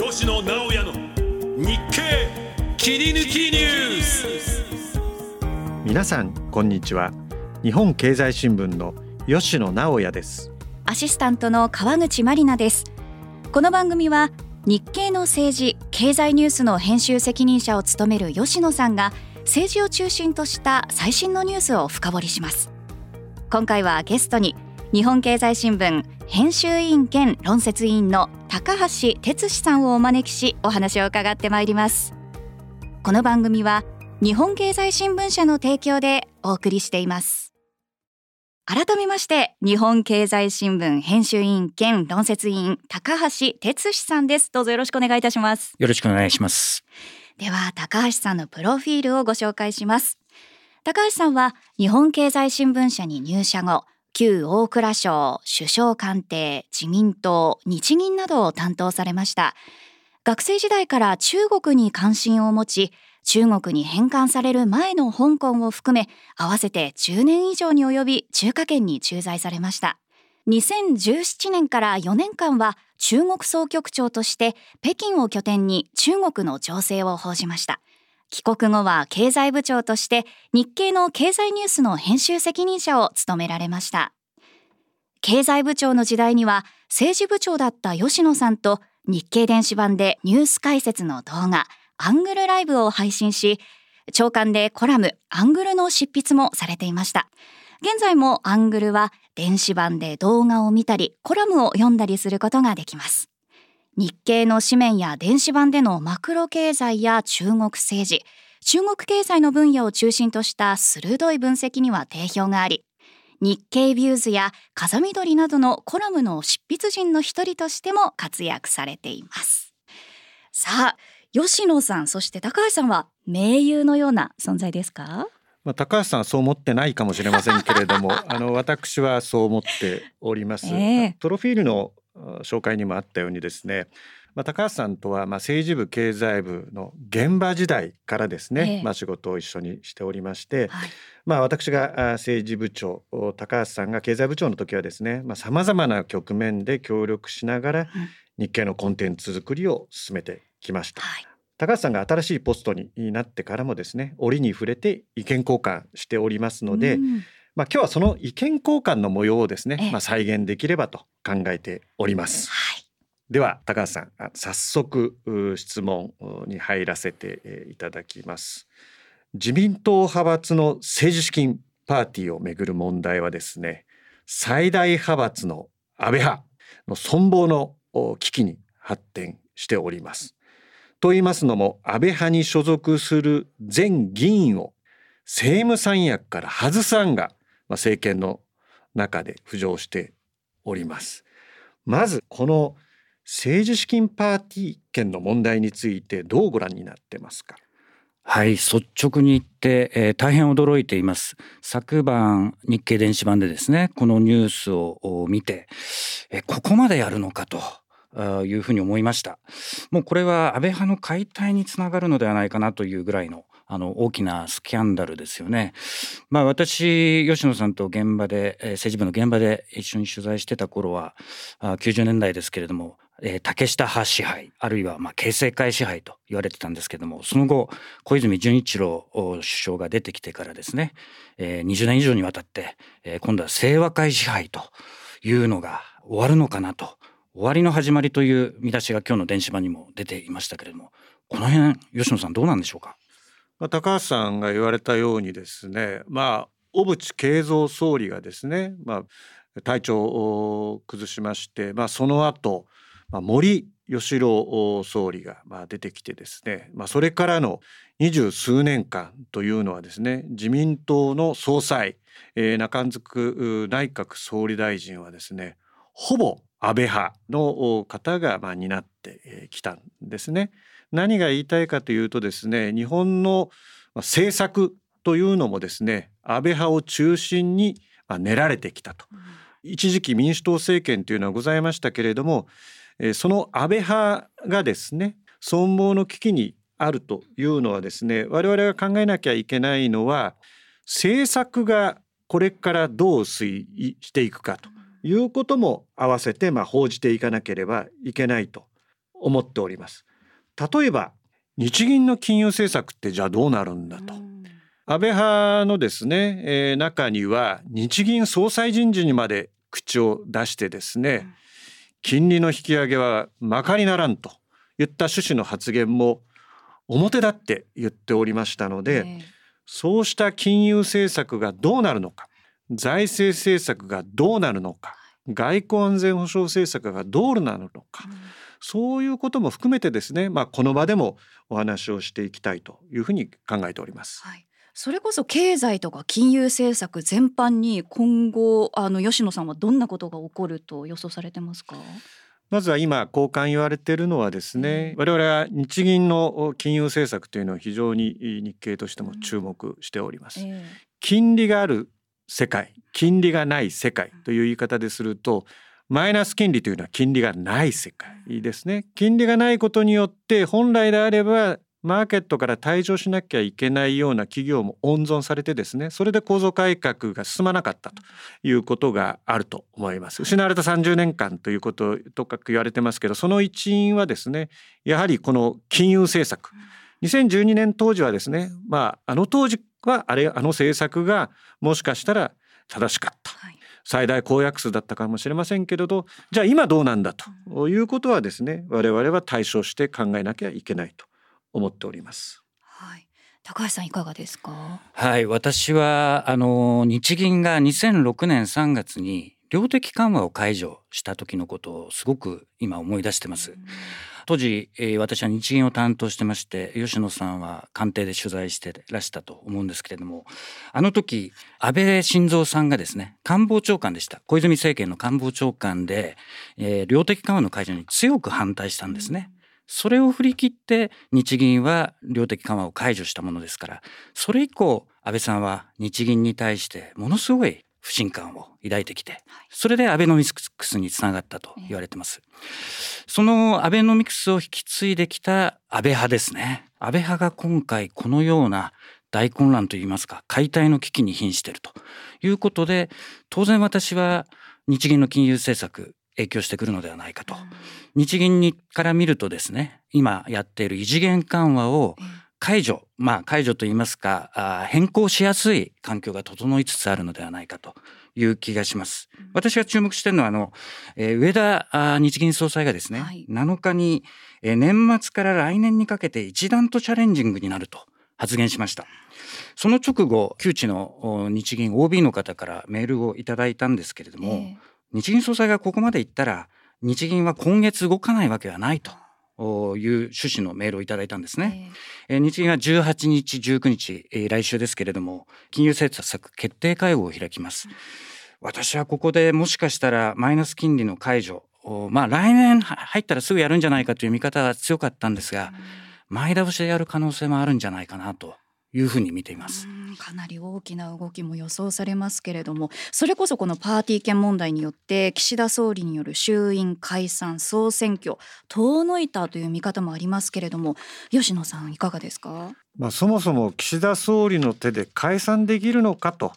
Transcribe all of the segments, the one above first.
吉野直哉の日経切り抜きニュース。皆さんこんにちは。日本経済新聞の吉野直哉です。アシスタントの川口真理奈です。この番組は日経の政治経済ニュースの編集責任者を務める吉野さんが政治を中心とした最新のニュースを深掘りします。今回はゲストに日本経済新聞編集委員兼論説委員の高橋哲司さんをお招きしお話を伺ってまいります。この番組は日本経済新聞社の提供でお送りしています。改めまして日本経済新聞編集委員兼論説委員高橋哲司さんです。どうぞよろしくお願いいたします。よろしくお願いします。では高橋さんのプロフィールをご紹介します。高橋さんは日本経済新聞社に入社後旧大蔵省首相官邸自民党日銀などを担当されました。学生時代から中国に関心を持ち中国に返還される前の香港を含め合わせて10年以上に及び中華圏に駐在されました。2017年から4年間は中国総局長として北京を拠点に中国の情勢を報じました。帰国後は経済部長として日経の経済ニュースの編集責任者を務められました。経済部長の時代には政治部長だった吉野さんと日経電子版でニュース解説の動画アングルライブを配信し長官でコラムアングルの執筆もされていました。現在もアングルは電子版で動画を見たりコラムを読んだりすることができます。日経の紙面や電子版でのマクロ経済や中国政治中国経済の分野を中心とした鋭い分析には定評があり日経ビューズや風見鶏などのコラムの執筆人の一人としても活躍されています。さあ吉野さんそして高橋さんは盟友のような存在ですか？まあ、高橋さんはそう思ってないかもしれませんけれども あの私はそう思っております、えー、プロフィールの紹介にもあったようにですねまあ、高橋さんとはまあ政治部経済部の現場時代からですね、ええ、まあ、仕事を一緒にしておりまして、はい、まあ、私が政治部長高橋さんが経済部長の時はですねさまざ、まな局面で協力しながら日経のコンテンツ作りを進めてきました。はい。高橋さんが新しいポストになってからもですね折に触れて意見交換しておりますので、うん、まあ、今日はその意見交換の模様をですね、まあ、再現できればと考えております。では高橋さん早速質問に入らせていただきます。自民党派閥の政治資金パーティーをめぐる問題はですね最大派閥の安倍派の存亡の危機に発展しております。と言いますのも安倍派に所属する全議員を政務三役から外す案が政権の中で浮上しております。まずこの政治資金パーティー券の問題についてどうご覧になってますか？はい率直に言って、えー、大変驚いています。昨晩日経電子版でですねこのニュースを見て、えー、ここまでやるのかというふうに思いました。もうこれは安倍派の解体につながるのではないかなというぐらいのあの大きなスキャンダルですよね。まあ私吉野さんと現場で、政治部の現場で一緒に取材してた頃は90年代ですけれどもえー、竹下派支配あるいはまあ形成会支配と言われてたんですけどもその後小泉純一郎首相が出てきてからですね、えー、20年以上にわたって、えー、今度は清和会支配というのが終わるのかなと終わりの始まりという見出しが今日の電子版にも出ていましたけれどもこの辺吉野さんどうなんでしょうか、高橋さんが言われたようにですねまあ小渕恵三総理がですね、まあ、体調を崩しまして、まあ、その後まあ、森喜朗総理がまあ出てきてですね、まあ、それからの二十数年間というのはですね自民党の総裁、えー、中づ内閣総理大臣はですねほぼ安倍派の方がまあ担ってきたんですね。何が言いたいかというとですね日本の政策というのもですね安倍派を中心に練られてきたと。一時期民主党政権というのはございましたけれどもその安倍派がですね存亡の危機にあるというのはですね我々が考えなきゃいけないのは政策がこれからどう推移していくかということも合わせてまあ報じていかなければいけないと思っております。例えば日銀の金融政策ってじゃあどうなるんだと、安倍派のですね、えー、中には日銀総裁人事にまで口を出してですね、金利の引き上げはまかりならんといった趣旨の発言も表立って言っておりましたので、えー、そうした金融政策がどうなるのか財政政策がどうなるのか外交安全保障政策がどうなるのか、うん、そういうことも含めてですね、まあ、この場でもお話をしていきたいというふうに考えております。はいそれこそ経済とか金融政策全般に今後あの吉野さんはどんなことが起こると予想されてますか？まずは今交換言われているのはですね、我々は日銀の金融政策というのは非常に日経としても注目しております。金利がある世界金利がない世界という言い方でするとマイナス金利というのは金利がない世界ですね。金利がないことによって本来であればマーケットから退場しなきゃいけないような企業も温存されてですねそれで構造改革が進まなかったということがあると思います。失われた30年間ということとかく言われてますけどその一因はですねやはりこの金融政策。2012年当時はですねまああの当時はあれあの政策がもしかしたら正しかった、はい、最大公約数だったかもしれませんけれどじゃあ今どうなんだということはですね我々は対処して考えなきゃいけないと思っております。はい高橋さんいかがですか？はい私はあの日銀が2006年3月に量的緩和を解除した時のことをすごく今思い出してます。当時、えー、私は日銀を担当してまして吉野さんは官邸で取材してらしたと思うんですけれどもあの時安倍晋三さんがですね官房長官でした小泉政権の官房長官で、えー、量的緩和の解除に強く反対したんですね。それを振り切って日銀は量的緩和を解除したものですからそれ以降安倍さんは日銀に対してものすごい不信感を抱いてきてそれでアベノミクスにつながったと言われてます。そのアベノミクスを引き継いできた安倍派ですね。安倍派が今回このような大混乱といいますか解体の危機に瀕しているということで当然私は日銀の金融政策影響してくるのではないかと。日銀にから見るとですね今やっている異次元緩和を解除まあ解除といいますかあ変更しやすい環境が整いつつあるのではないかという気がします。私が注目しているのはあの、えー、上田あ日銀総裁がですね、はい、7日に、えー、年末から来年にかけて一段とチャレンジングになると発言しました。その直後旧知の日銀 OB の方からメールをいただいたんですけれども、えー日銀総裁がここまで言ったら日銀は今月動かないわけはないという趣旨のメールをいただいたんですね。えー、日銀は18日19日、えー、来週ですけれども金融政策決定会合を開きます。私はここでもしかしたらマイナス金利の解除まあ来年入ったらすぐやるんじゃないかという見方が強かったんですが、前倒しでやる可能性もあるんじゃないかなというふうに見ています。かなり大きな動きも予想されますけれどもそれこそこのパーティー券問題によって岸田総理による衆院解散総選挙遠のいたという見方もありますけれども吉野さんいかがですか？まあ、そもそも岸田総理の手で解散できるのかと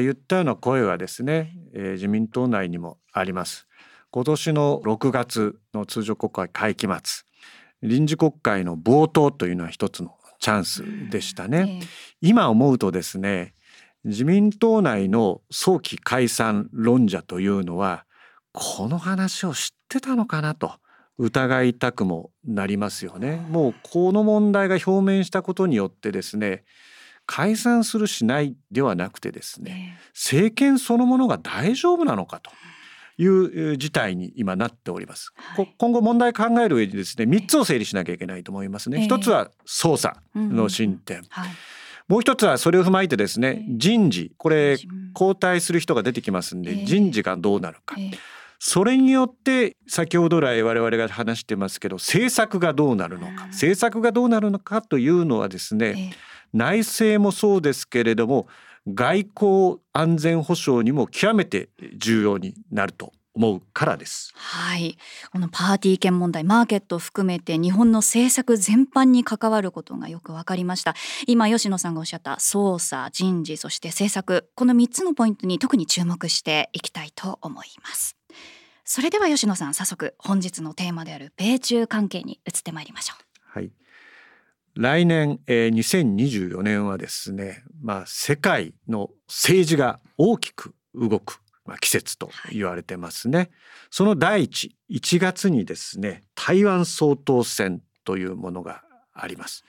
いったような声はですね、えー、自民党内にもあります。今年の6月の通常国会会期末臨時国会の冒頭というのは一つのチャンスでしたね。今思うとですね自民党内の早期解散論者というのはこの話を知ってたのかなと疑いたくもなりますよね。もうこの問題が表面したことによってですね解散するしないではなくてですね政権そのものが大丈夫なのかと。いう事態に今なっております、はい、今後問題考える上でですね3つを整理しなきゃいけないと思いますね、一つは捜査の進展、はい。もう一つはそれを踏まえてですね人事。これ交代する人が出てきますんで人事がどうなるか。それによって先ほど来我々が話してますけど政策がどうなるのか。政策がどうなるのかというのはですね内政もそうですけれども外交安全保障にも極めて重要になると思うからです。はい、このパーティー券問題、マーケットを含めて日本の政策全般に関わることがよく分かりました。今吉野さんがおっしゃった捜査、人事、そして政策、この3つのポイントに特に注目していきたいと思います。それでは吉野さん早速本日のテーマである米中関係に移ってまいりましょうはい来年、えー、2024年はですねまあ世界の政治が大きく動くまあ、季節と言われてますね、はい、その第一1月にですね台湾総統選というものがあります。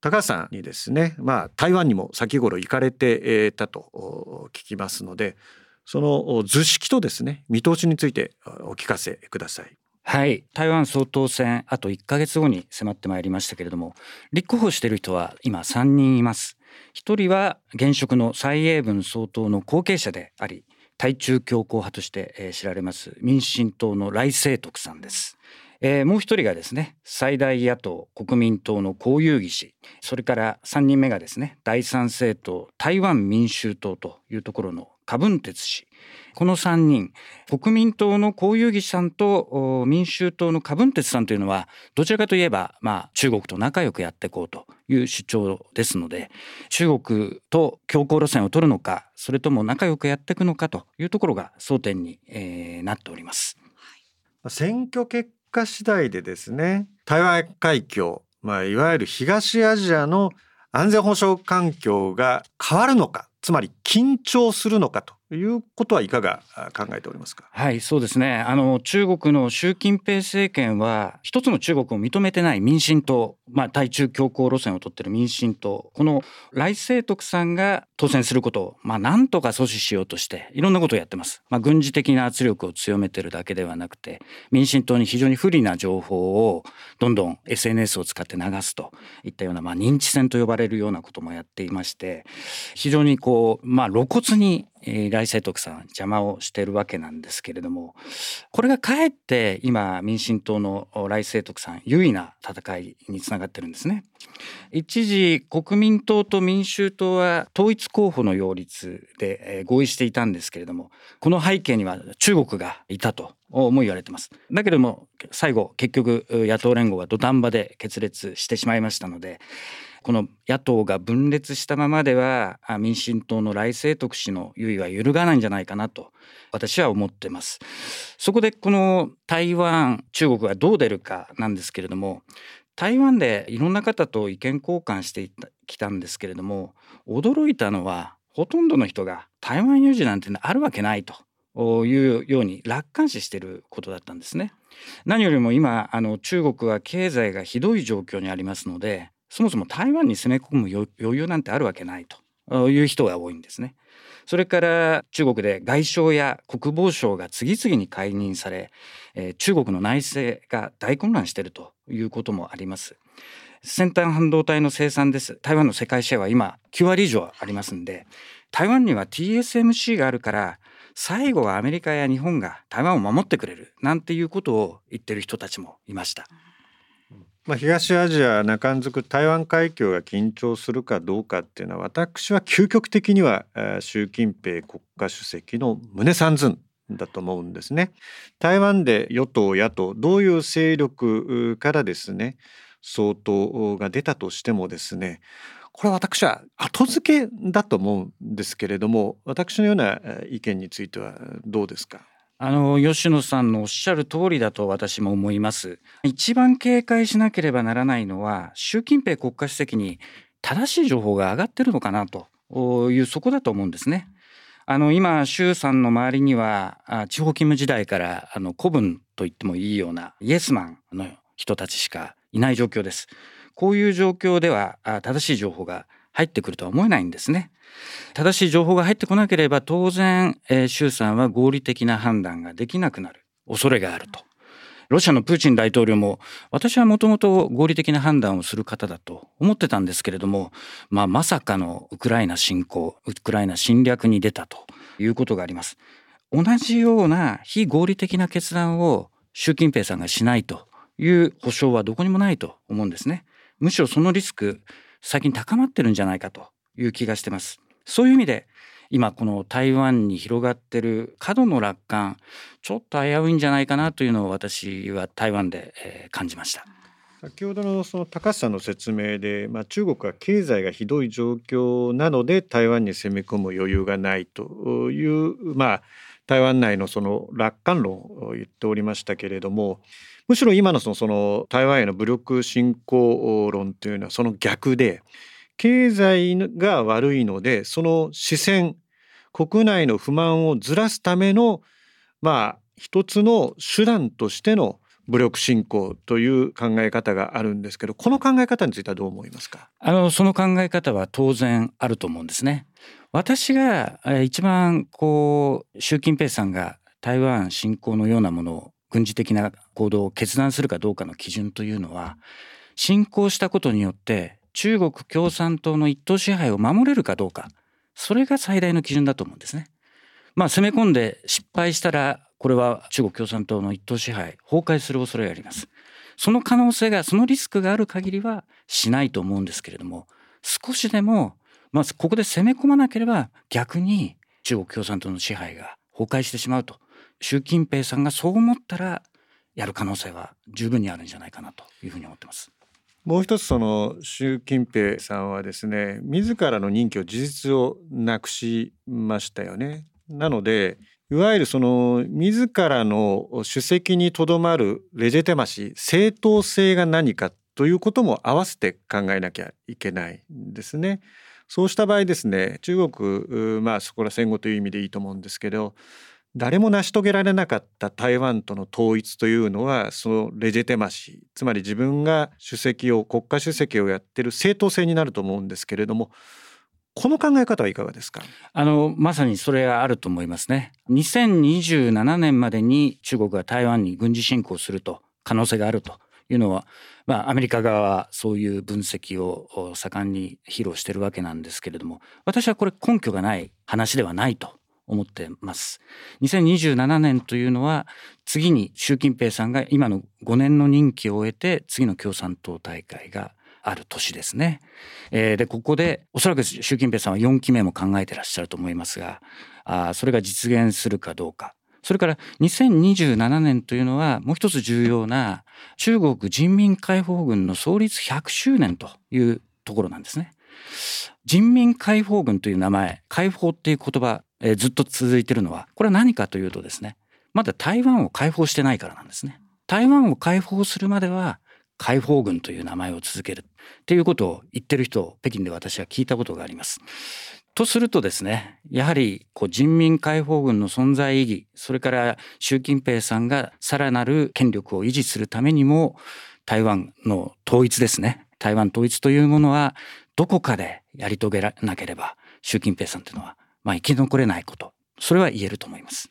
高橋さんにですねまあ台湾にも先頃行かれてたと聞きますのでその図式とですね見通しについてお聞かせくださいはい。台湾総統選あと1ヶ月後に迫ってまいりましたけれども立候補している人は今3人います。1人は現職の蔡英文総統の後継者であり対中強硬派として知られます民進党の来清徳さんです。えー、もう一人がですね最大野党国民党の公有義士それから3人目がですね第三政党台湾民衆党というところの柯文哲氏この3人国民党の公有義さんと民衆党の柯文哲さんというのはどちらかといえば、まあ、中国と仲良くやっていこうという主張ですので中国と強硬路線を取るのかそれとも仲良くやっていくのかというところが争点に、えー、なっております。選挙結果次第でですね台湾海峡、まあ、いわゆる東アジアの安全保障環境が変わるのかつまり緊張するのかと。いうことはいかが考えておりますか？はいそうですねあの中国の習近平政権は一つの中国を認めてない民進党、まあ、対中強硬路線を取っている民進党この来清徳さんが当選することを、まあ、なんとか阻止しようとしていろんなことをやってます。まあ、軍事的な圧力を強めてるだけではなくて民進党に非常に不利な情報をどんどん SNS を使って流すといったような、まあ、認知戦と呼ばれるようなこともやっていまして非常にこう、まあ、露骨に、来世徳さん邪魔をしてるわけなんですけれどもこれがかえって今民進党の来世徳さん優位な戦いにつながってるんですね。一時国民党と民衆党は統一候補の擁立で合意していたんですけれどもこの背景には中国がいたとも言われてますだけども最後結局野党連合は土壇場で決裂してしまいましたのでこの野党が分裂したままでは民進党の来清徳氏の優位は揺るがないんじゃないかなと私は思ってますそこでこの台湾中国がどう出るかなんですけれども台湾でいろんな方と意見交換してきたんですけれども驚いたのはほとんどの人が台湾有事なんてあるわけないというように楽観視していることだったんですね。何よりも今あの中国は経済がひどい状況にありますのでそもそも台湾に攻め込む余裕なんてあるわけないという人が多いんですね。それから中国で外相や国防相が次々に解任され、えー、中国の内政が大混乱しているということもあります。先端半導体の生産です。台湾の世界シェアは今9割以上ありますんで、台湾には TSMC があるから最後はアメリカや日本が台湾を守ってくれるなんていうことを言ってる人たちもいました。まあ、東アジア中んづく台湾海峡が緊張するかどうかっていうのは私は究極的には習近平国家主席の胸三寸だと思うんですね。台湾で与党野党どういう勢力からですね総統が出たとしてもですねこれは私は後付けだと思うんですけれども私のような意見についてはどうですか？あの吉野さんのおっしゃる通りだと私も思います。一番警戒しなければならないのは習近平国家主席に正しい情報が上がってるのかなというそこだと思うんですね。あの今習さんの周りには地方勤務時代からあの古文と言ってもいいようなイエスマンの人たちしかいない状況です。こういう状況では正しい情報が入ってくるとは思えないんですね正しい情報が入ってこなければ当然、えー、習さんは合理的な判断ができなくなる恐れがあると。ロシアのプーチン大統領も私はもともと合理的な判断をする方だと思ってたんですけれども、まあ、まさかのウクライナ侵攻ウクライナ侵略に出たということがあります。同じような非合理的な決断を習近平さんがしないという保証はどこにもないと思うんですね。むしろそのリスク最近高まってるんじゃないかという気がしてます。そういう意味で今この台湾に広がってる過度の楽観ちょっと危ういんじゃないかなというのを私は台湾で、感じました。先ほどのその高橋さんの説明で、まあ、中国は経済がひどい状況なので台湾に攻め込む余裕がないという、まあ、台湾内のその楽観論を言っておりましたけれどもむしろ今のそのその台湾への武力侵攻論というのはその逆で経済が悪いのでその視線国内の不満をずらすためのまあ一つの手段としての武力侵攻という考え方があるんですけどこの考え方についてはどう思いますか？あのその考え方は当然あると思うんですね。私が一番こう習近平さんが台湾侵攻のようなものを軍事的な行動を決断するかどうかの基準というのは侵攻したことによって中国共産党の一党支配を守れるかどうかそれが最大の基準だと思うんですね。まあ攻め込んで失敗したらこれは中国共産党の一党支配崩壊する恐れがあります。その可能性がそのリスクがある限りはしないと思うんですけれども少しでもまずここで攻め込まなければ逆に中国共産党の支配が崩壊してしまうと習近平さんがそう思ったらやる可能性は十分にあるんじゃないかなというふうに思ってます。もう一つその習近平さんはですね自らの任期を事実をなくしましたよね。なのでいわゆるその自らの主席にとどまるレジェテマシー正当性が何かということも合わせて考えなきゃいけないんですね。そうした場合ですね中国まあそこら戦後という意味でいいと思うんですけど誰も成し遂げられなかった台湾との統一というのはそのレジェテマシーつまり自分が主席を国家主席をやってる正当性になると思うんですけれどもこの考え方はいかがですか？あのまさにそれはあると思いますね2027年までに中国が台湾に軍事侵攻すると可能性があるというのはまあアメリカ側はそういう分析を盛んに披露してるわけなんですけれども私はこれ根拠がない話ではないと思ってます。2027年というのは次に習近平さんが今の5年の任期を終えて次の共産党大会がある年ですね。えー、でここでおそらく習近平さんは4期目も考えてらっしゃると思いますがあそれが実現するかどうか。それから2027年というのはもう一つ重要な中国人民解放軍の創立100周年というところなんですね。人民解放軍という名前解放っていう言葉えー、ずっと続いてるのはこれは何かというとですねまだ台湾を解放してないからなんですね。台湾を解放するまでは解放軍という名前を続けるっていうことを言ってる人を北京で私は聞いたことがあります。とするとですねやはりこう人民解放軍の存在意義それから習近平さんがさらなる権力を維持するためにも台湾の統一ですね台湾統一というものはどこかでやり遂げなければ習近平さんというのはまあ、生き残れないことそれは言えると思います。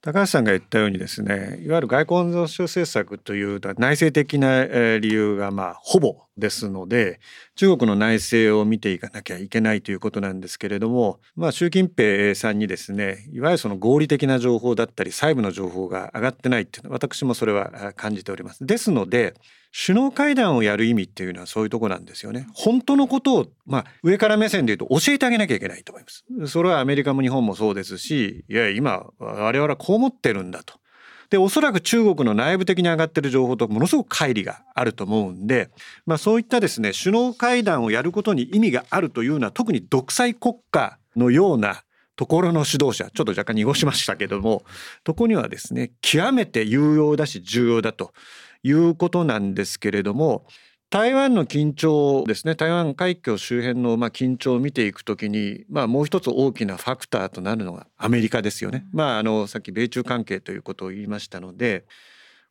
高橋さんが言ったようにですねいわゆる外交安全保障政策というのは内政的な理由がまあほぼですので中国の内政を見ていかなきゃいけないということなんですけれども、まあ、習近平さんにですねいわゆるその合理的な情報だったり細部の情報が上がってないっていうのは私もそれは感じております。ですので首脳会談をやる意味っていうのはそういうとこなんですよね。本当のことを、まあ、上から目線で言うと教えてあげなきゃいけないと思います。それはアメリカも日本もそうですし、いや、今、我々はこう思ってるんだと。で、おそらく中国の内部的に上がってる情報とものすごく乖離があると思うんで、まあそういったですね、首脳会談をやることに意味があるというのは特に独裁国家のようなところの指導者、ちょっと若干濁しましたけども、とこにはですね、極めて有用だし重要だと。いうことなんですけれども台湾の緊張ですね台湾海峡周辺のまあ緊張を見ていくときに、まあ、もう一つ大きなファクターとなるのがアメリカですよね。まあ、あのさっき米中関係ということを言いましたので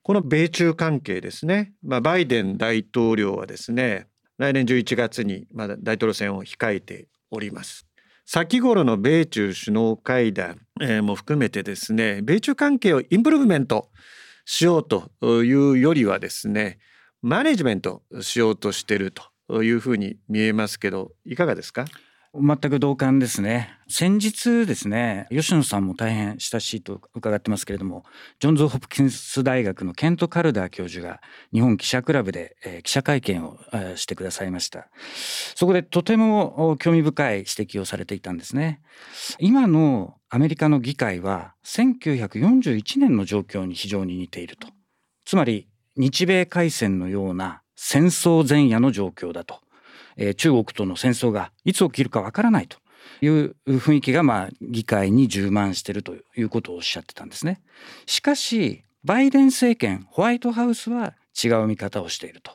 この米中関係ですね、まあ、バイデン大統領はですね来年11月にまだ大統領選を控えております。先頃の米中首脳会談も含めてですね米中関係をインプルーブメントしようというよりはですねマネジメントしようとしてるというふうに見えますけどいかがですか？全く同感ですね。先日ですね吉野さんも大変親しいと伺ってますけれどもジョンズ・ホプキンス大学のケント・カルダー教授が日本記者クラブで、えー、記者会見を、えー、してくださいました。そこでとても興味深い指摘をされていたんですね。今のアメリカの議会は1941年の状況に非常に似ていると。つまり日米開戦のような戦争前夜の状況だと、えー、中国との戦争がいつ起きるかわからないという雰囲気がまあ議会に充満しているということをおっしゃってたんですね。しかしバイデン政権ホワイトハウスは違う見方をしていると。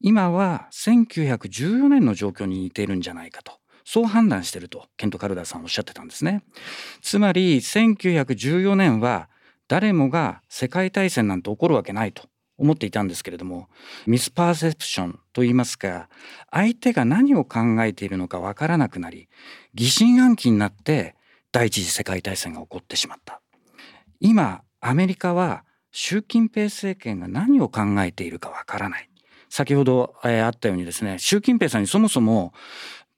今は1914年の状況に似ているんじゃないかと。そう判断しているとケント・カルダーさんおっしゃってたんですね。つまり1914年は誰もが世界大戦なんて起こるわけないと。思っていたんですけれどもミスパーセプションといいますか相手が何を考えているのかわからなくなり疑心暗鬼になって第一次世界大戦が起こってしまった今アメリカは習近平政権が何を考えているかわからない先ほど、えー、あったようにですね習近平さんにそもそも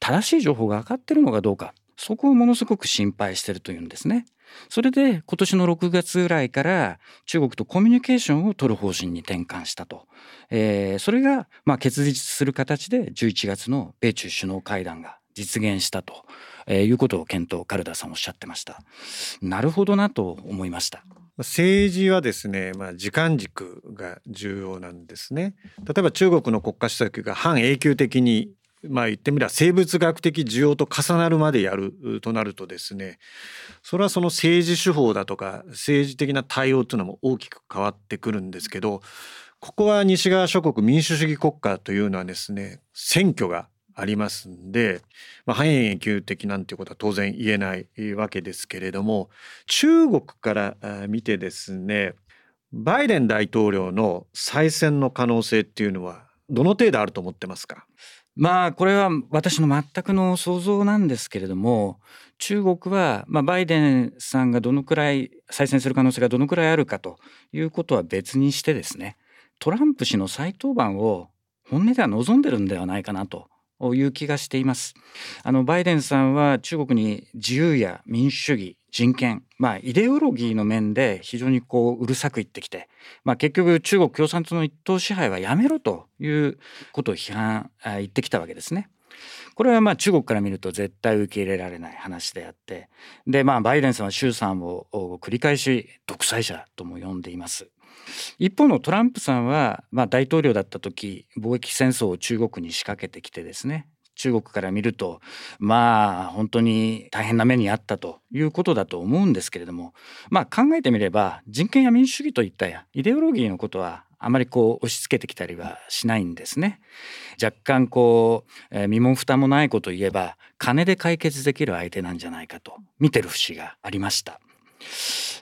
正しい情報が分かってるのかどうかそこをものすごく心配してるというんですね。それで今年の6月ぐらいから中国とコミュニケーションを取る方針に転換したと、えー、それがまあ結実する形で11月の米中首脳会談が実現したと、えー、いうことを検討カルダさんおっしゃってました。なるほどなと思いました。政治はですね、まあ、時間軸が重要なんですね。例えば中国の国家主席が半永久的にまあ言ってみれば生物学的需要と重なるまでやるとなるとですねそれはその政治手法だとか政治的な対応というのも大きく変わってくるんですけどここは西側諸国民主主義国家というのはですね選挙がありますんで、まあ、半永久的なんていうことは当然言えないわけですけれども中国から見てですねバイデン大統領の再選の可能性っていうのはどの程度あると思ってますか？まあこれは私の全くの想像なんですけれども中国は、まあ、バイデンさんがどのくらい再選する可能性がどのくらいあるかということは別にしてですねトランプ氏の再登板を本音では望んでるんではないかなという気がしています。あのバイデンさんは中国に自由や民主主義人権、まあ、イデオロギーの面で非常にこううるさく言ってきて、まあ、結局中国共産党の一党支配はやめろということを批判言ってきたわけですね。これはまあ中国から見ると絶対受け入れられない話であってでまあバイデンさんは衆参を繰り返し独裁者とも呼んでいます。一方のトランプさんは、まあ、大統領だった時貿易戦争を中国に仕掛けてきてですね中国から見るとまあ本当に大変な目にあったということだと思うんですけれどもまあ考えてみれば人権や民主主義といったやイデオロギーのことはあまりこう押し付けてきたりはしないんですね。若干こう、えー、身も蓋もないこと言えば金で解決できる相手なんじゃないかと見てる節がありました。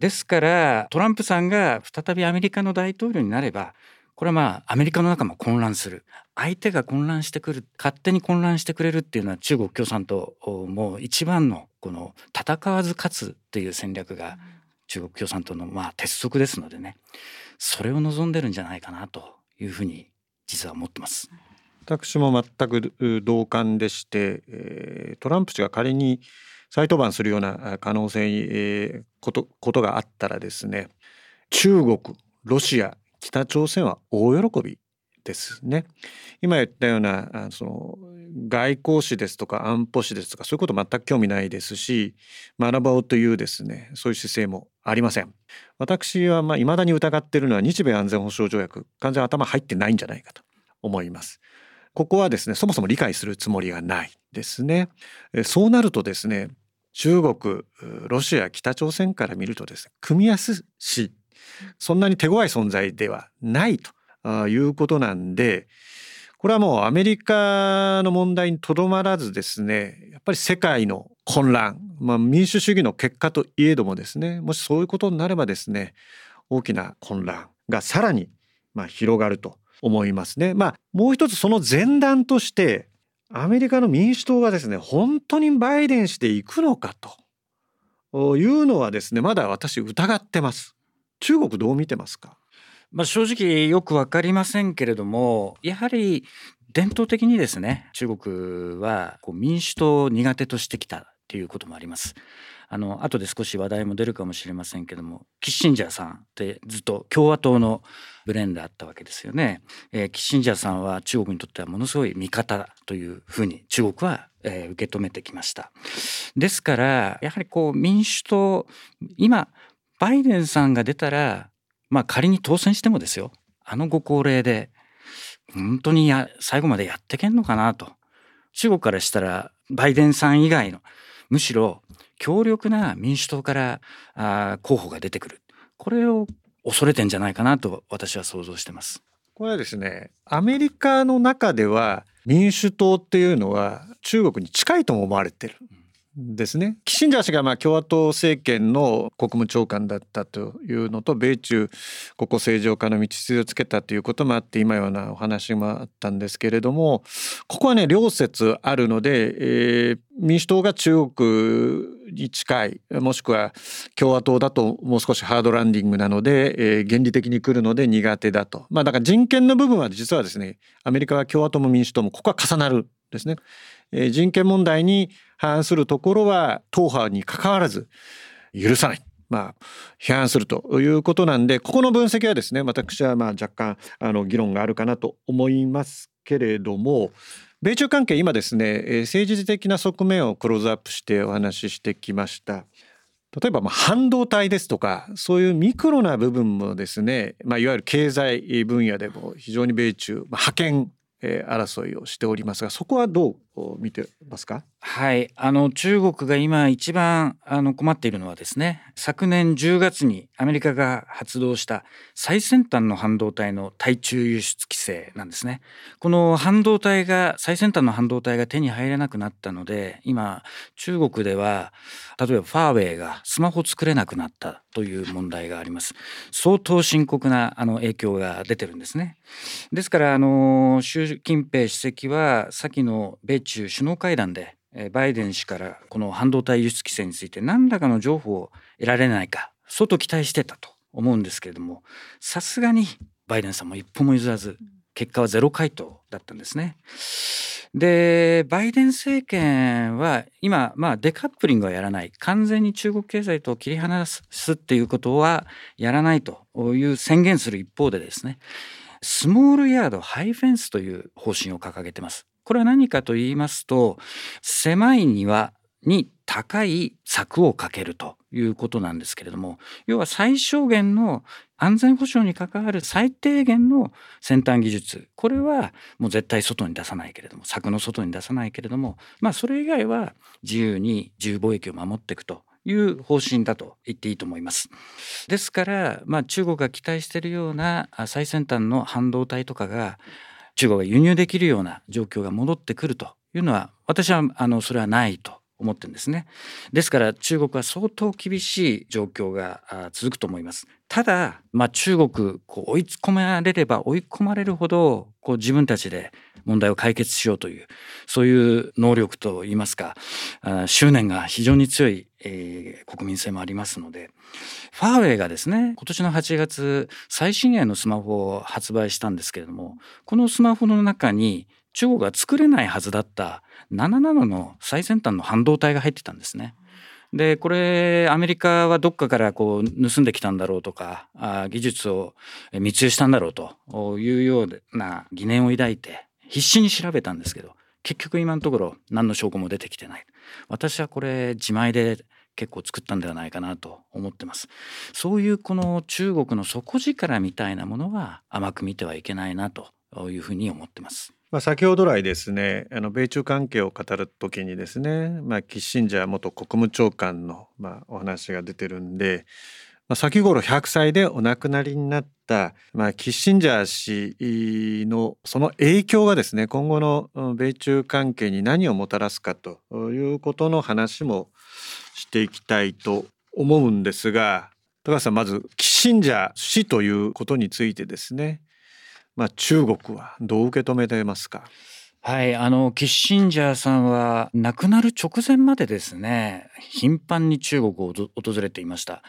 ですからトランプさんが再びアメリカの大統領になればこれはまあアメリカの中も混乱する。相手が混乱してくる勝手に混乱してくれるっていうのは中国共産党も一番のこの戦わず勝つっていう戦略が中国共産党のまあ鉄則ですのでね。それを望んでるんじゃないかなというふうに実は思ってます。私も全く同感でして、えー、トランプ氏が仮に再登板するような可能性に、えー、ことことがあったらですね中国ロシア北朝鮮は大喜びですね。今言ったようなあその外交史ですとか安保史ですとかそういうこと全く興味ないですし学ぼうというですねそういう姿勢もありません。私はまあ未だに疑っているのは日米安全保障条約完全頭入ってないんじゃないかと思います。ここはですねそもそも理解するつもりがないですね。そうなるとですね中国ロシア北朝鮮から見るとですね組みやすしそんなに手強い存在ではないということなんでこれはもうアメリカの問題にとどまらずですねやっぱり世界の混乱、まあ、民主主義の結果といえどもですねもしそういうことになればですね大きな混乱がさらにま広がると思いますね。まあもう一つその前段としてアメリカの民主党がですね本当にバイデン氏でいくのかというのはですねまだ私疑ってます。中国どう見てますか？まあ、正直よく分かりませんけれどもやはり伝統的にですね中国はこう民主党を苦手としてきたということもあります。あの後で少し話題も出るかもしれませんけどもキッシンジャーさんってずっと共和党のブレーンであったわけですよね、えー、キッシンジャーさんは中国にとってはものすごい味方だというふうに中国は、えー、受け止めてきました。ですからやはりこう民主党今バイデンさんが出たらまあ仮に当選してもですよ。あのご高齢で本当にや最後までやってけんのかなと。中国からしたらバイデンさん以外のむしろ強力な民主党からあ候補が出てくるこれを恐れてんじゃないかなと私は想像してます。これはですねアメリカの中では民主党っていうのは中国に近いとも思われてる。ですねキシンジャー氏がまあ共和党政権の国務長官だったというのと米中国交正常化の道筋をつけたということもあって今ようなお話もあったんですけれどもここはね両説あるので、えー、民主党が中国に近いもしくは共和党だともう少しハードランディングなので、えー、原理的に来るので苦手だとまあだから人権の部分は実はですねアメリカは共和党も民主党もここは重なるですね。えー、人権問題に反するところは党派にかかわらず許さない。まあ、批判するということなんでここの分析はですね私はまあ若干あの議論があるかなと思いますけれども米中関係今ですね政治的な側面をクローズアップしてお話ししてきました。例えばま半導体ですとかそういうミクロな部分もですね、まあ、いわゆる経済分野でも非常に米中、まあ、覇権え争いをしておりますがそこはどう見てますか？はい。あの中国が今一番あの困っているのはですね昨年10月にアメリカが発動した最先端の半導体の対中輸出規制なんですね。この半導体が最先端の半導体が手に入らなくなったので今中国では例えばファーウェイがスマホ作れなくなったという問題があります。相当深刻なあの影響が出てるんですね。ですからあの習近平主席は先の米中首脳会談でバイデン氏からこの半導体輸出規制について何らかの情報を得られないか相当期待してたと思うんですけれどもさすがにバイデンさんも一歩も譲らず結果はゼロ回答だったんですね。でバイデン政権は今まあデカップリングはやらない完全に中国経済と切り離すっていうことはやらないという宣言する一方でですねスモールヤードハイフェンスという方針を掲げてます。これは何かと言いますと狭い庭に高い柵をかけるということなんですけれども要は最小限の安全保障に関わる最低限の先端技術これはもう絶対外に出さないけれども柵の外に出さないけれどもまあそれ以外は自由に自由貿易を守っていくという方針だと言っていいと思います。ですから、まあ、中国が期待しているような最先端の半導体とかが中国が輸入できるような状況が戻ってくるというのは私はあのそれはないと思ってるんですね。ですから中国は相当厳しい状況が続くと思います。ただ、まあ、中国こう追い込まれれば追い込まれるほどこう自分たちで問題を解決しようというそういう能力といいますか執念が非常に強い、えー、国民性もありますのでファーウェイがですね今年の8月最新鋭のスマホを発売したんですけれどもこのスマホの中に中国が作れないはずだった7ナノの最先端の半導体が入ってたんですね。でこれアメリカはどっかからこう盗んできたんだろうとかあ技術を密輸したんだろうというような疑念を抱いて必死に調べたんですけど結局今のところ何の証拠も出てきてない私はこれ自前で結構作ったんではないかなと思ってます。そういうこの中国の底力みたいなものは甘く見てはいけないなというふうに思ってます。まあ、先ほど来ですねあの米中関係を語る時にですね、まあ、キッシンジャー元国務長官の、まあ、お話が出てるんで、先頃100歳でお亡くなりになった、まあ、キッシンジャー氏のその影響がですね今後の米中関係に何をもたらすかということの話もしていきたいと思うんですが高橋さんまずキッシンジャー氏ということについてですね。まあ、中国はどう受け止めてますか？はい、あのキッシンジャーさんは亡くなる直前までですね頻繁に中国を訪れていました。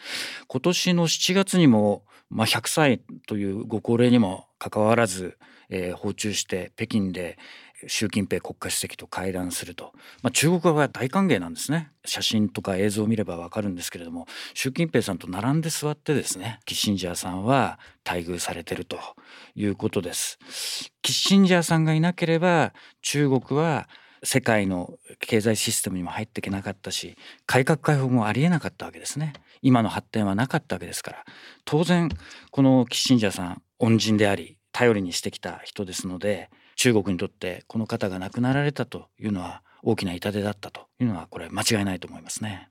今年の7月にも、まあ、100歳というご高齢にもかかわらず、えー、訪中して北京で習近平国家主席と会談すると、まあ、中国側は大歓迎なんですね。写真とか映像を見ればわかるんですけれども習近平さんと並んで座ってですねキッシンジャーさんは待遇されてるということです。キッシンジャーさんがいなければ中国は世界の経済システムにも入っていけなかったし改革開放もありえなかったわけですね。今の発展はなかったわけですから。当然このキッシンジャーさん恩人であり頼りにしてきた人ですので中国にとってこの方が亡くなられたというのは大きな痛手だったというのはこれ間違いないと思いますね。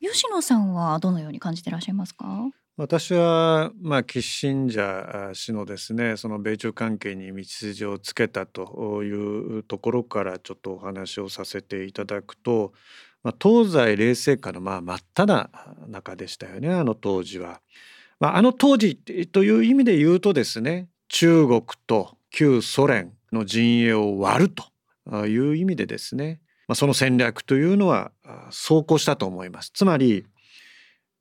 吉野さんはどのように感じていらっしゃいますか？私は、まあ、キッシンジャー氏のですねその米中関係に道筋をつけたというところからちょっとお話をさせていただくと、まあ、東西冷戦下のまあ真っ只中でしたよねあの当時は。まあ、あの当時という意味で言うとですね中国と旧ソ連の陣営を割るという意味でですね、まあ、その戦略というのは走行したと思います。つまり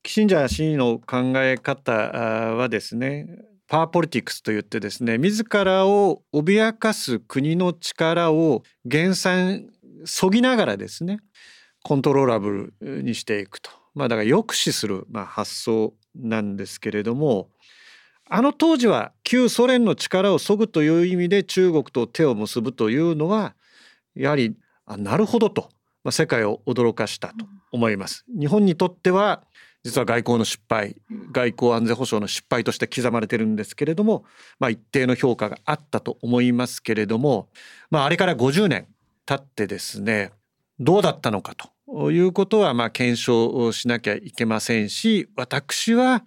キシンジャー氏の考え方はですねパワーポリティクスといってですね自らを脅かす国の力を減産そぎながらですねコントローラブルにしていくとまあだから抑止する、まあ、発想なんですけれどもあの当時は旧ソ連の力をそぐという意味で中国と手を結ぶというのはやはりあなるほどと、まあ、世界を驚かしたと思います。日本にとっては実は外交の失敗外交安全保障の失敗として刻まれてるんですけれども、まあ、一定の評価があったと思いますけれども、まあ、あれから50年経ってですねどうだったのかということはまあ検証しなきゃいけませんし私は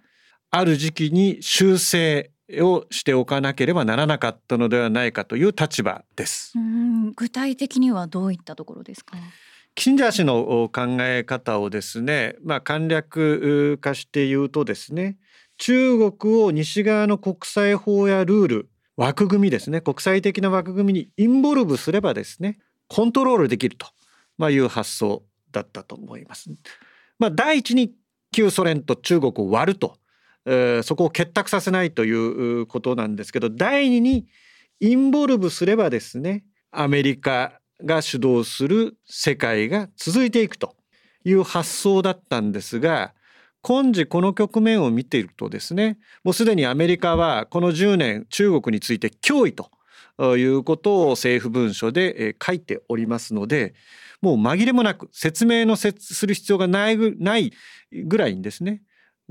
ある時期に修正をしておかなければならなかったのではないかという立場です。具体的にはどういったところですか？キンジャー氏の考え方をですね、まあ、簡略化して言うとですね中国を西側の国際法やルール枠組みですね国際的な枠組みにインボルブすればですねコントロールできると、まあ、いう発想だったと思います。まあ、第一に旧ソ連と中国を割るとそこを結託させないということなんですけど第二にインボルブすればですねアメリカが主導する世界が続いていくという発想だったんですが今時この局面を見ているとですねもうすでにアメリカはこの10年中国について脅威ということを政府文書で書いておりますのでもう紛れもなく説明のする必要がないぐらいにですね。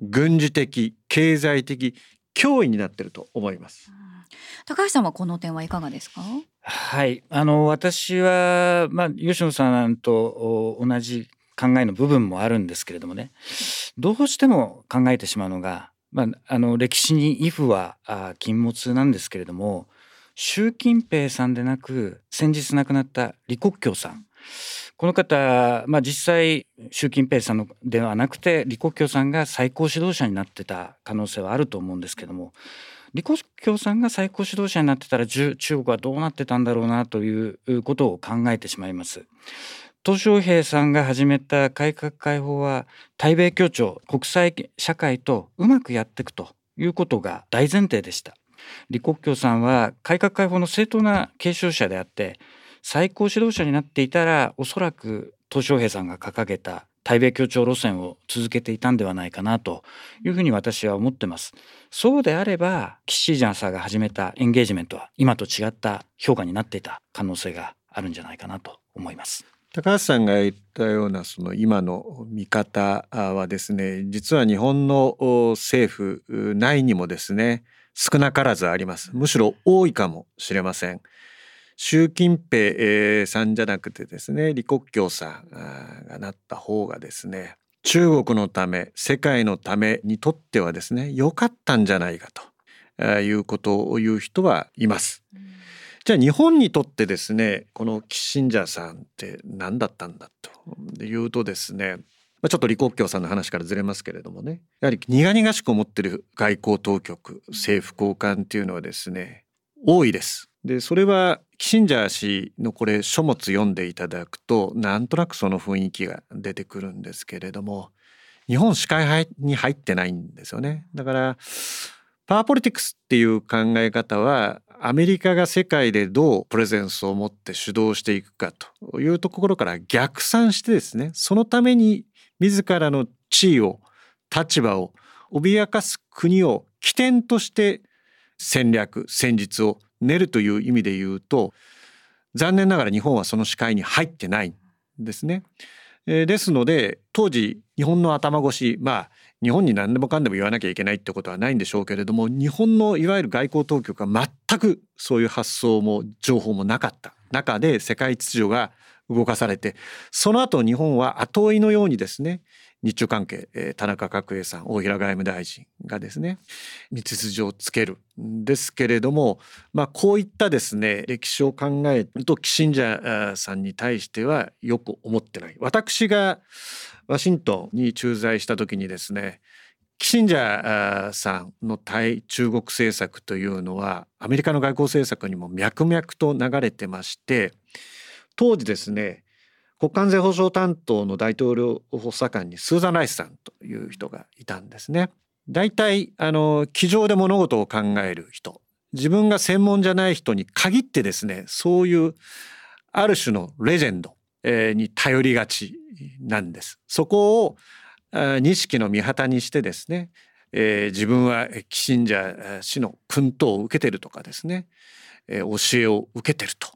軍事的経済的脅威になっていると思います。高橋さんはこの点はいかがですか？はい、あの私はまあ吉野さんと同じ考えの部分もあるんですけれどもね、どうしても考えてしまうのが、まああの歴史に「イフ」は禁物なんですけれども、習近平さんでなく先日亡くなった李克強さん。この方、まあ、実際習近平さんのではなくて李克強さんが最高指導者になってた可能性はあると思うんですけども李克強さんが最高指導者になってたら中国はどうなってたんだろうなということを考えてしまいます。鄧小平さんが始めた改革開放は対米協調国際社会とうまくやっていくということが大前提でした李克強さんは改革開放の正当な継承者であって最高指導者になっていたらおそらく鄧小平さんが掲げた対米協調路線を続けていたんではないかなというふうに私は思ってます。そうであればキッシージャンさんが始めたエンゲージメントは今と違った評価になっていた可能性があるんじゃないかなと思います。高橋さんが言ったようなその今の見方はですね実は日本の政府内にもですね少なからずありますむしろ多いかもしれません習近平さんじゃなくてですね李克強さんがなった方がですね中国のため世界のためにとってはですね良かったんじゃないかということを言う人はいます。じゃあ日本にとってですねこのキッシンジャーさんって何だったんだというとですねちょっと李克強さんの話からずれますけれどもねやはり苦々しく思ってる外交当局政府高官っていうのはですね多いです。でそれはキシンジャー氏のこれ書物読んでいただくとなんとなくその雰囲気が出てくるんですけれども日本視界に入ってないんですよね。だからパワーポリティクスっていう考え方はアメリカが世界でどうプレゼンスを持って主導していくかというところから逆算してですねそのために自らの地位を立場を脅かす国を起点として戦略戦術を練るという意味で言うと残念ながら日本はその視界に入ってないんですね。え、ですので当時日本の頭越しまあ日本に何でもかんでも言わなきゃいけないってことはないんでしょうけれども日本のいわゆる外交当局は全くそういう発想も情報もなかった中で世界秩序が動かされてその後日本は後追いのようにですね日中関係、えー、田中角栄さん大平外務大臣がですね道筋をつけるんですけれども、まあ、こういったですね歴史を考えるとキシンジャーさんに対してはよく思ってない。私がワシントンに駐在した時にですねキシンジャーさんの対中国政策というのはアメリカの外交政策にも脈々と流れてまして当時ですね国家安全保障担当の大統領補佐官にスーザン・ライスさんという人がいたんですね。大体あの机上で物事を考える人自分が専門じゃない人に限ってですねそういうある種のレジェンドに頼りがちなんです。そこを錦の御旗にしてですね、えー、自分はキシンジャー氏の訓導を受けてるとかですね、えー、教えを受けてると、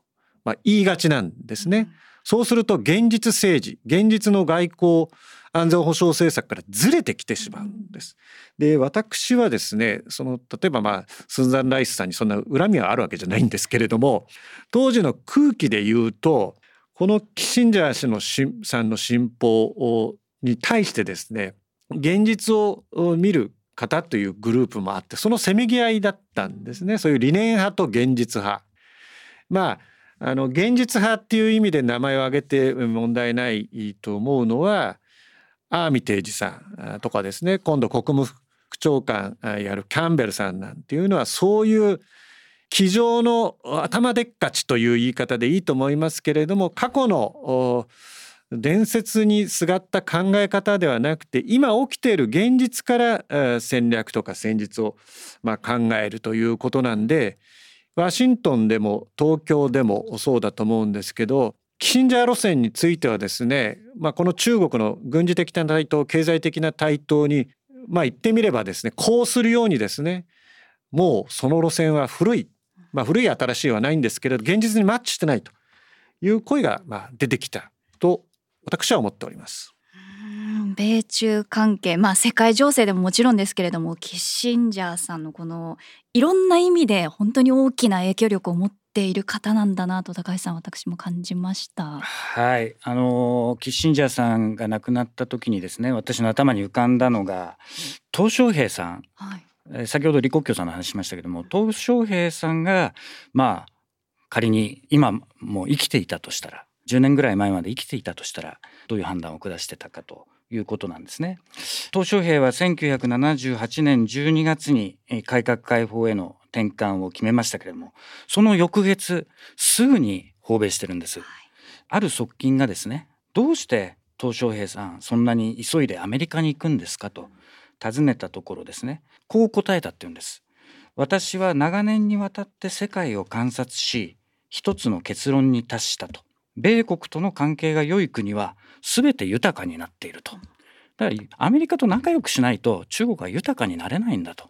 まあ、言いがちなんですね。そうすると現実政治現実の外交安全保障政策からずれてきてしまうんです。で私はですねその例えばまあスンザン・ライスさんにそんな恨みはあるわけじゃないんですけれども当時の空気で言うとこのキシンジャー氏のさんの信奉に対してですね現実を見る方というグループもあってそのせめぎ合いだったんですねそういう理念派と現実派まああの現実派っていう意味で名前を挙げて問題ないと思うのはアーミテージさんとかですね。今度国務副長官やるキャンベルさんなんていうのはそういう机上の頭でっかちという言い方でいいと思いますけれども過去の伝説にすがった考え方ではなくて今起きている現実から戦略とか戦術をま考えるということなんでワシントンでも東京でもそうだと思うんですけどキシンジャー路線についてはですね、まあ、この中国の軍事的な台頭経済的な台頭にまあ言ってみればですねこうするようにですねもうその路線は古い、まあ、古い新しいはないんですけれど現実にマッチしてないという声がまあ出てきたと私は思っております。米中関係まあ世界情勢でももちろんですけれどもキッシンジャーさんのこのいろんな意味で本当に大きな影響力を持っている方なんだなと高橋さん私も感じました。はい。あのキッシンジャーさんが亡くなった時にですね私の頭に浮かんだのが鄧小平さん、はい、先ほど李克強さんの話しましたけども鄧小平さんがまあ仮に今も生きていたとしたら10年ぐらい前まで生きていたとしたらどういう判断を下してたかということなんですね。鄧小平は1978年12月に改革開放への転換を決めましたけれどもその翌月すぐに訪米してるんです。ある側近がですねどうして鄧小平さんそんなに急いでアメリカに行くんですかと尋ねたところですねこう答えたっていうんです。私は長年にわたって世界を観察し一つの結論に達したと米国との関係が良い国は全て豊かになっていると。だからアメリカと仲良くしないと中国は豊かになれないんだと。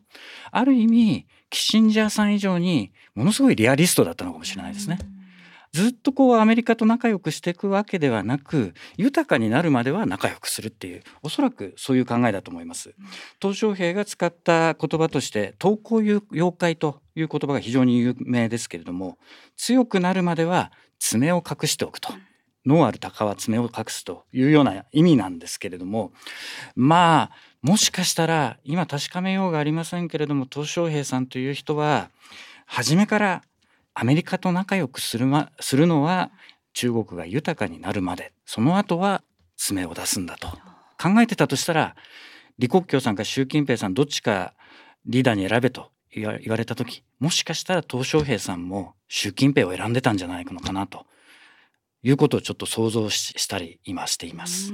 ある意味キッシンジャーさん以上にものすごいリアリストだったのかもしれないですね。ずっとこうアメリカと仲良くしていくわけではなく豊かになるまでは仲良くするっていうおそらくそういう考えだと思います。鄧小平が使った言葉として「闘魂妖怪」という言葉が非常に有名ですけれども強くなるまでは爪を隠しておくと。脳ある鷹は爪を隠すというような意味なんですけれどもまあもしかしたら今確かめようがありませんけれども鄧小平さんという人は初めからアメリカと仲良くする,、ま、するのは中国が豊かになるまでその後は爪を出すんだと考えてたとしたら李克強さんか習近平さんどっちかリーダーに選べと言われた時もしかしたら鄧小平さんも習近平を選んでたんじゃないのかなということをちょっと想像したり今しています。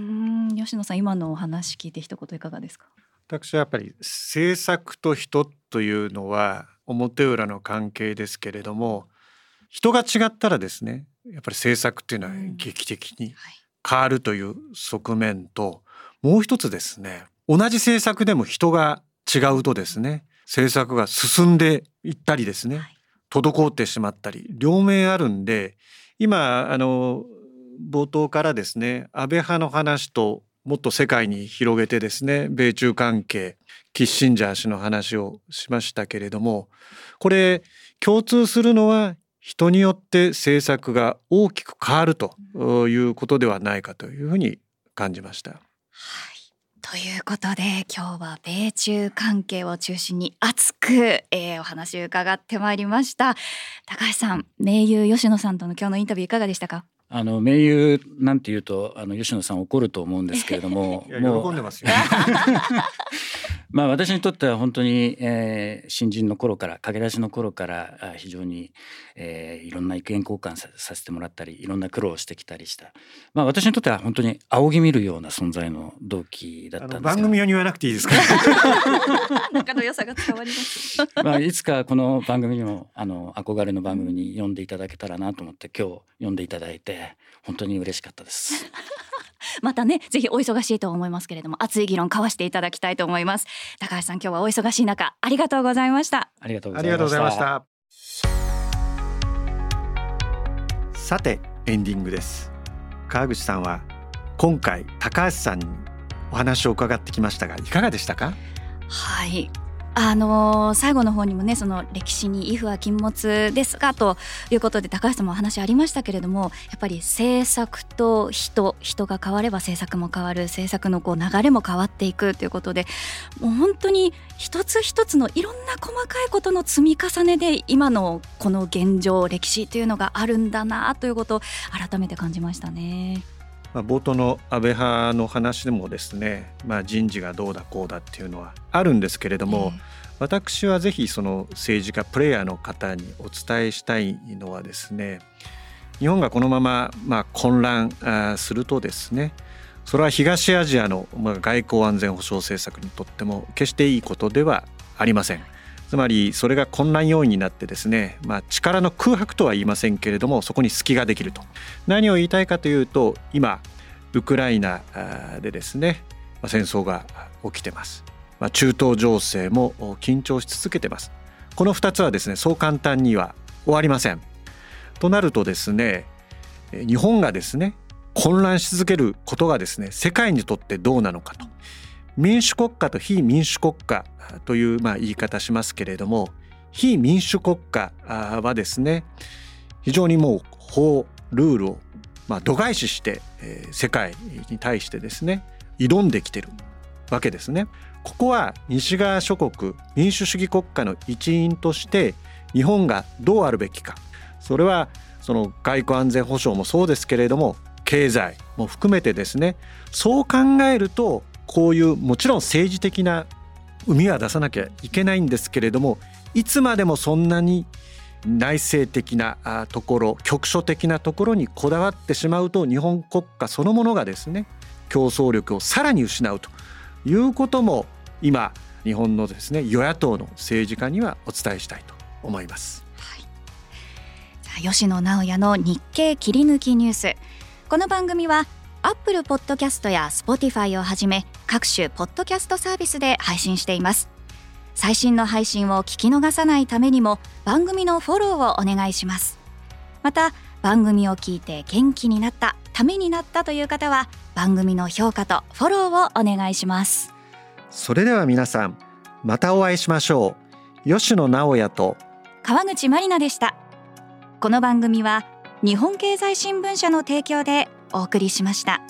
吉野さん今のお話聞いて一言いかがですか？私はやっぱり政策と人というのは表裏の関係ですけれども人が違ったらですねやっぱり政策っていうのは劇的に変わるという側面ともう一つですね同じ政策でも人が違うとですね政策が進んでいったりですね、はい、滞ってしまったり両面あるんで今あの冒頭からですね安倍派の話ともっと世界に広げてですね米中関係キッシンジャー氏の話をしましたけれどもこれ共通するのは人によって政策が大きく変わるということではないかというふうに感じました。はいということで今日は米中関係を中心に熱く、えー、お話伺ってまいりました。高橋さん盟友吉野さんとの今日のインタビューいかがでしたか？あの盟友なんていうとあの吉野さん怒ると思うんですけれども もう喜んでますよ。まあ私にとっては本当に、えー、新人の頃から駆け出しの頃から非常に、えー、いろんな意見交換させてもらったりいろんな苦労をしてきたりした。まあ私にとっては本当に仰ぎ見るような存在の同期だったんです番組用に言わなくていいですか？仲の良さが伝わります。まあいつかこの番組にもあの憧れの番組に呼んでいただけたらなと思って今日呼んでいただいて本当に嬉しかったです。またねぜひお忙しいと思いますけれども熱い議論交わしていただきたいと思います。高橋さん今日はお忙しい中ありがとうございました。ありがとうございました。さてエンディングです。川口さんは今回高橋さんにお話を伺ってきましたがいかがでしたか？はいあのー、最後の方にもねその歴史に「イフは禁物ですが」ということで高橋さんもお話ありましたけれどもやっぱり政策と人人が変われば政策も変わる政策のこう流れも変わっていくということでもう本当に一つ一つのいろんな細かいことの積み重ねで今のこの現状歴史というのがあるんだなということを改めて感じましたね。まあ、冒頭の安倍派の話でもですね、まあ、人事がどうだこうだっていうのはあるんですけれども、えー、私はぜひその政治家プレイヤーの方にお伝えしたいのはですね日本がこのまままあ混乱するとですねそれは東アジアの外交安全保障政策にとっても決していいことではありません。つまりそれが混乱要因になってですね、まあ、力の空白とは言いませんけれどもそこに隙ができると。何を言いたいかというと今ウクライナでですね戦争が起きてます、まあ、中東情勢も緊張し続けてます。この2つはですねそう簡単には終わりません。となるとですね日本がですね混乱し続けることがですね世界にとってどうなのかと。民主国家と非民主国家というまあ言い方しますけれども非民主国家はですね非常にもう法ルールをまあ度外視して世界に対してですね挑んできてるわけですね。ここは西側諸国民主主義国家の一員として日本がどうあるべきかそれはその外交安全保障もそうですけれども経済も含めてですねそう考えるとこういうもちろん政治的な海は出さなきゃいけないんですけれどもいつまでもそんなに内政的なところ局所的なところにこだわってしまうと日本国家そのものがですね競争力をさらに失うということも今日本のですね与野党の政治家にはお伝えしたいと思います。はい、吉野直也の日経切り抜きニュースこの番組はアップルポッドキャストや Spotify をはじめ各種ポッドキャストサービスで配信しています。最新の配信を聞き逃さないためにも番組のフォローをお願いします。また番組を聞いて元気になったためになったという方は番組の評価とフォローをお願いします。それでは皆さんまたお会いしましょう。吉野直也と川口真理奈でした。この番組は日本経済新聞社の提供でお送りしました。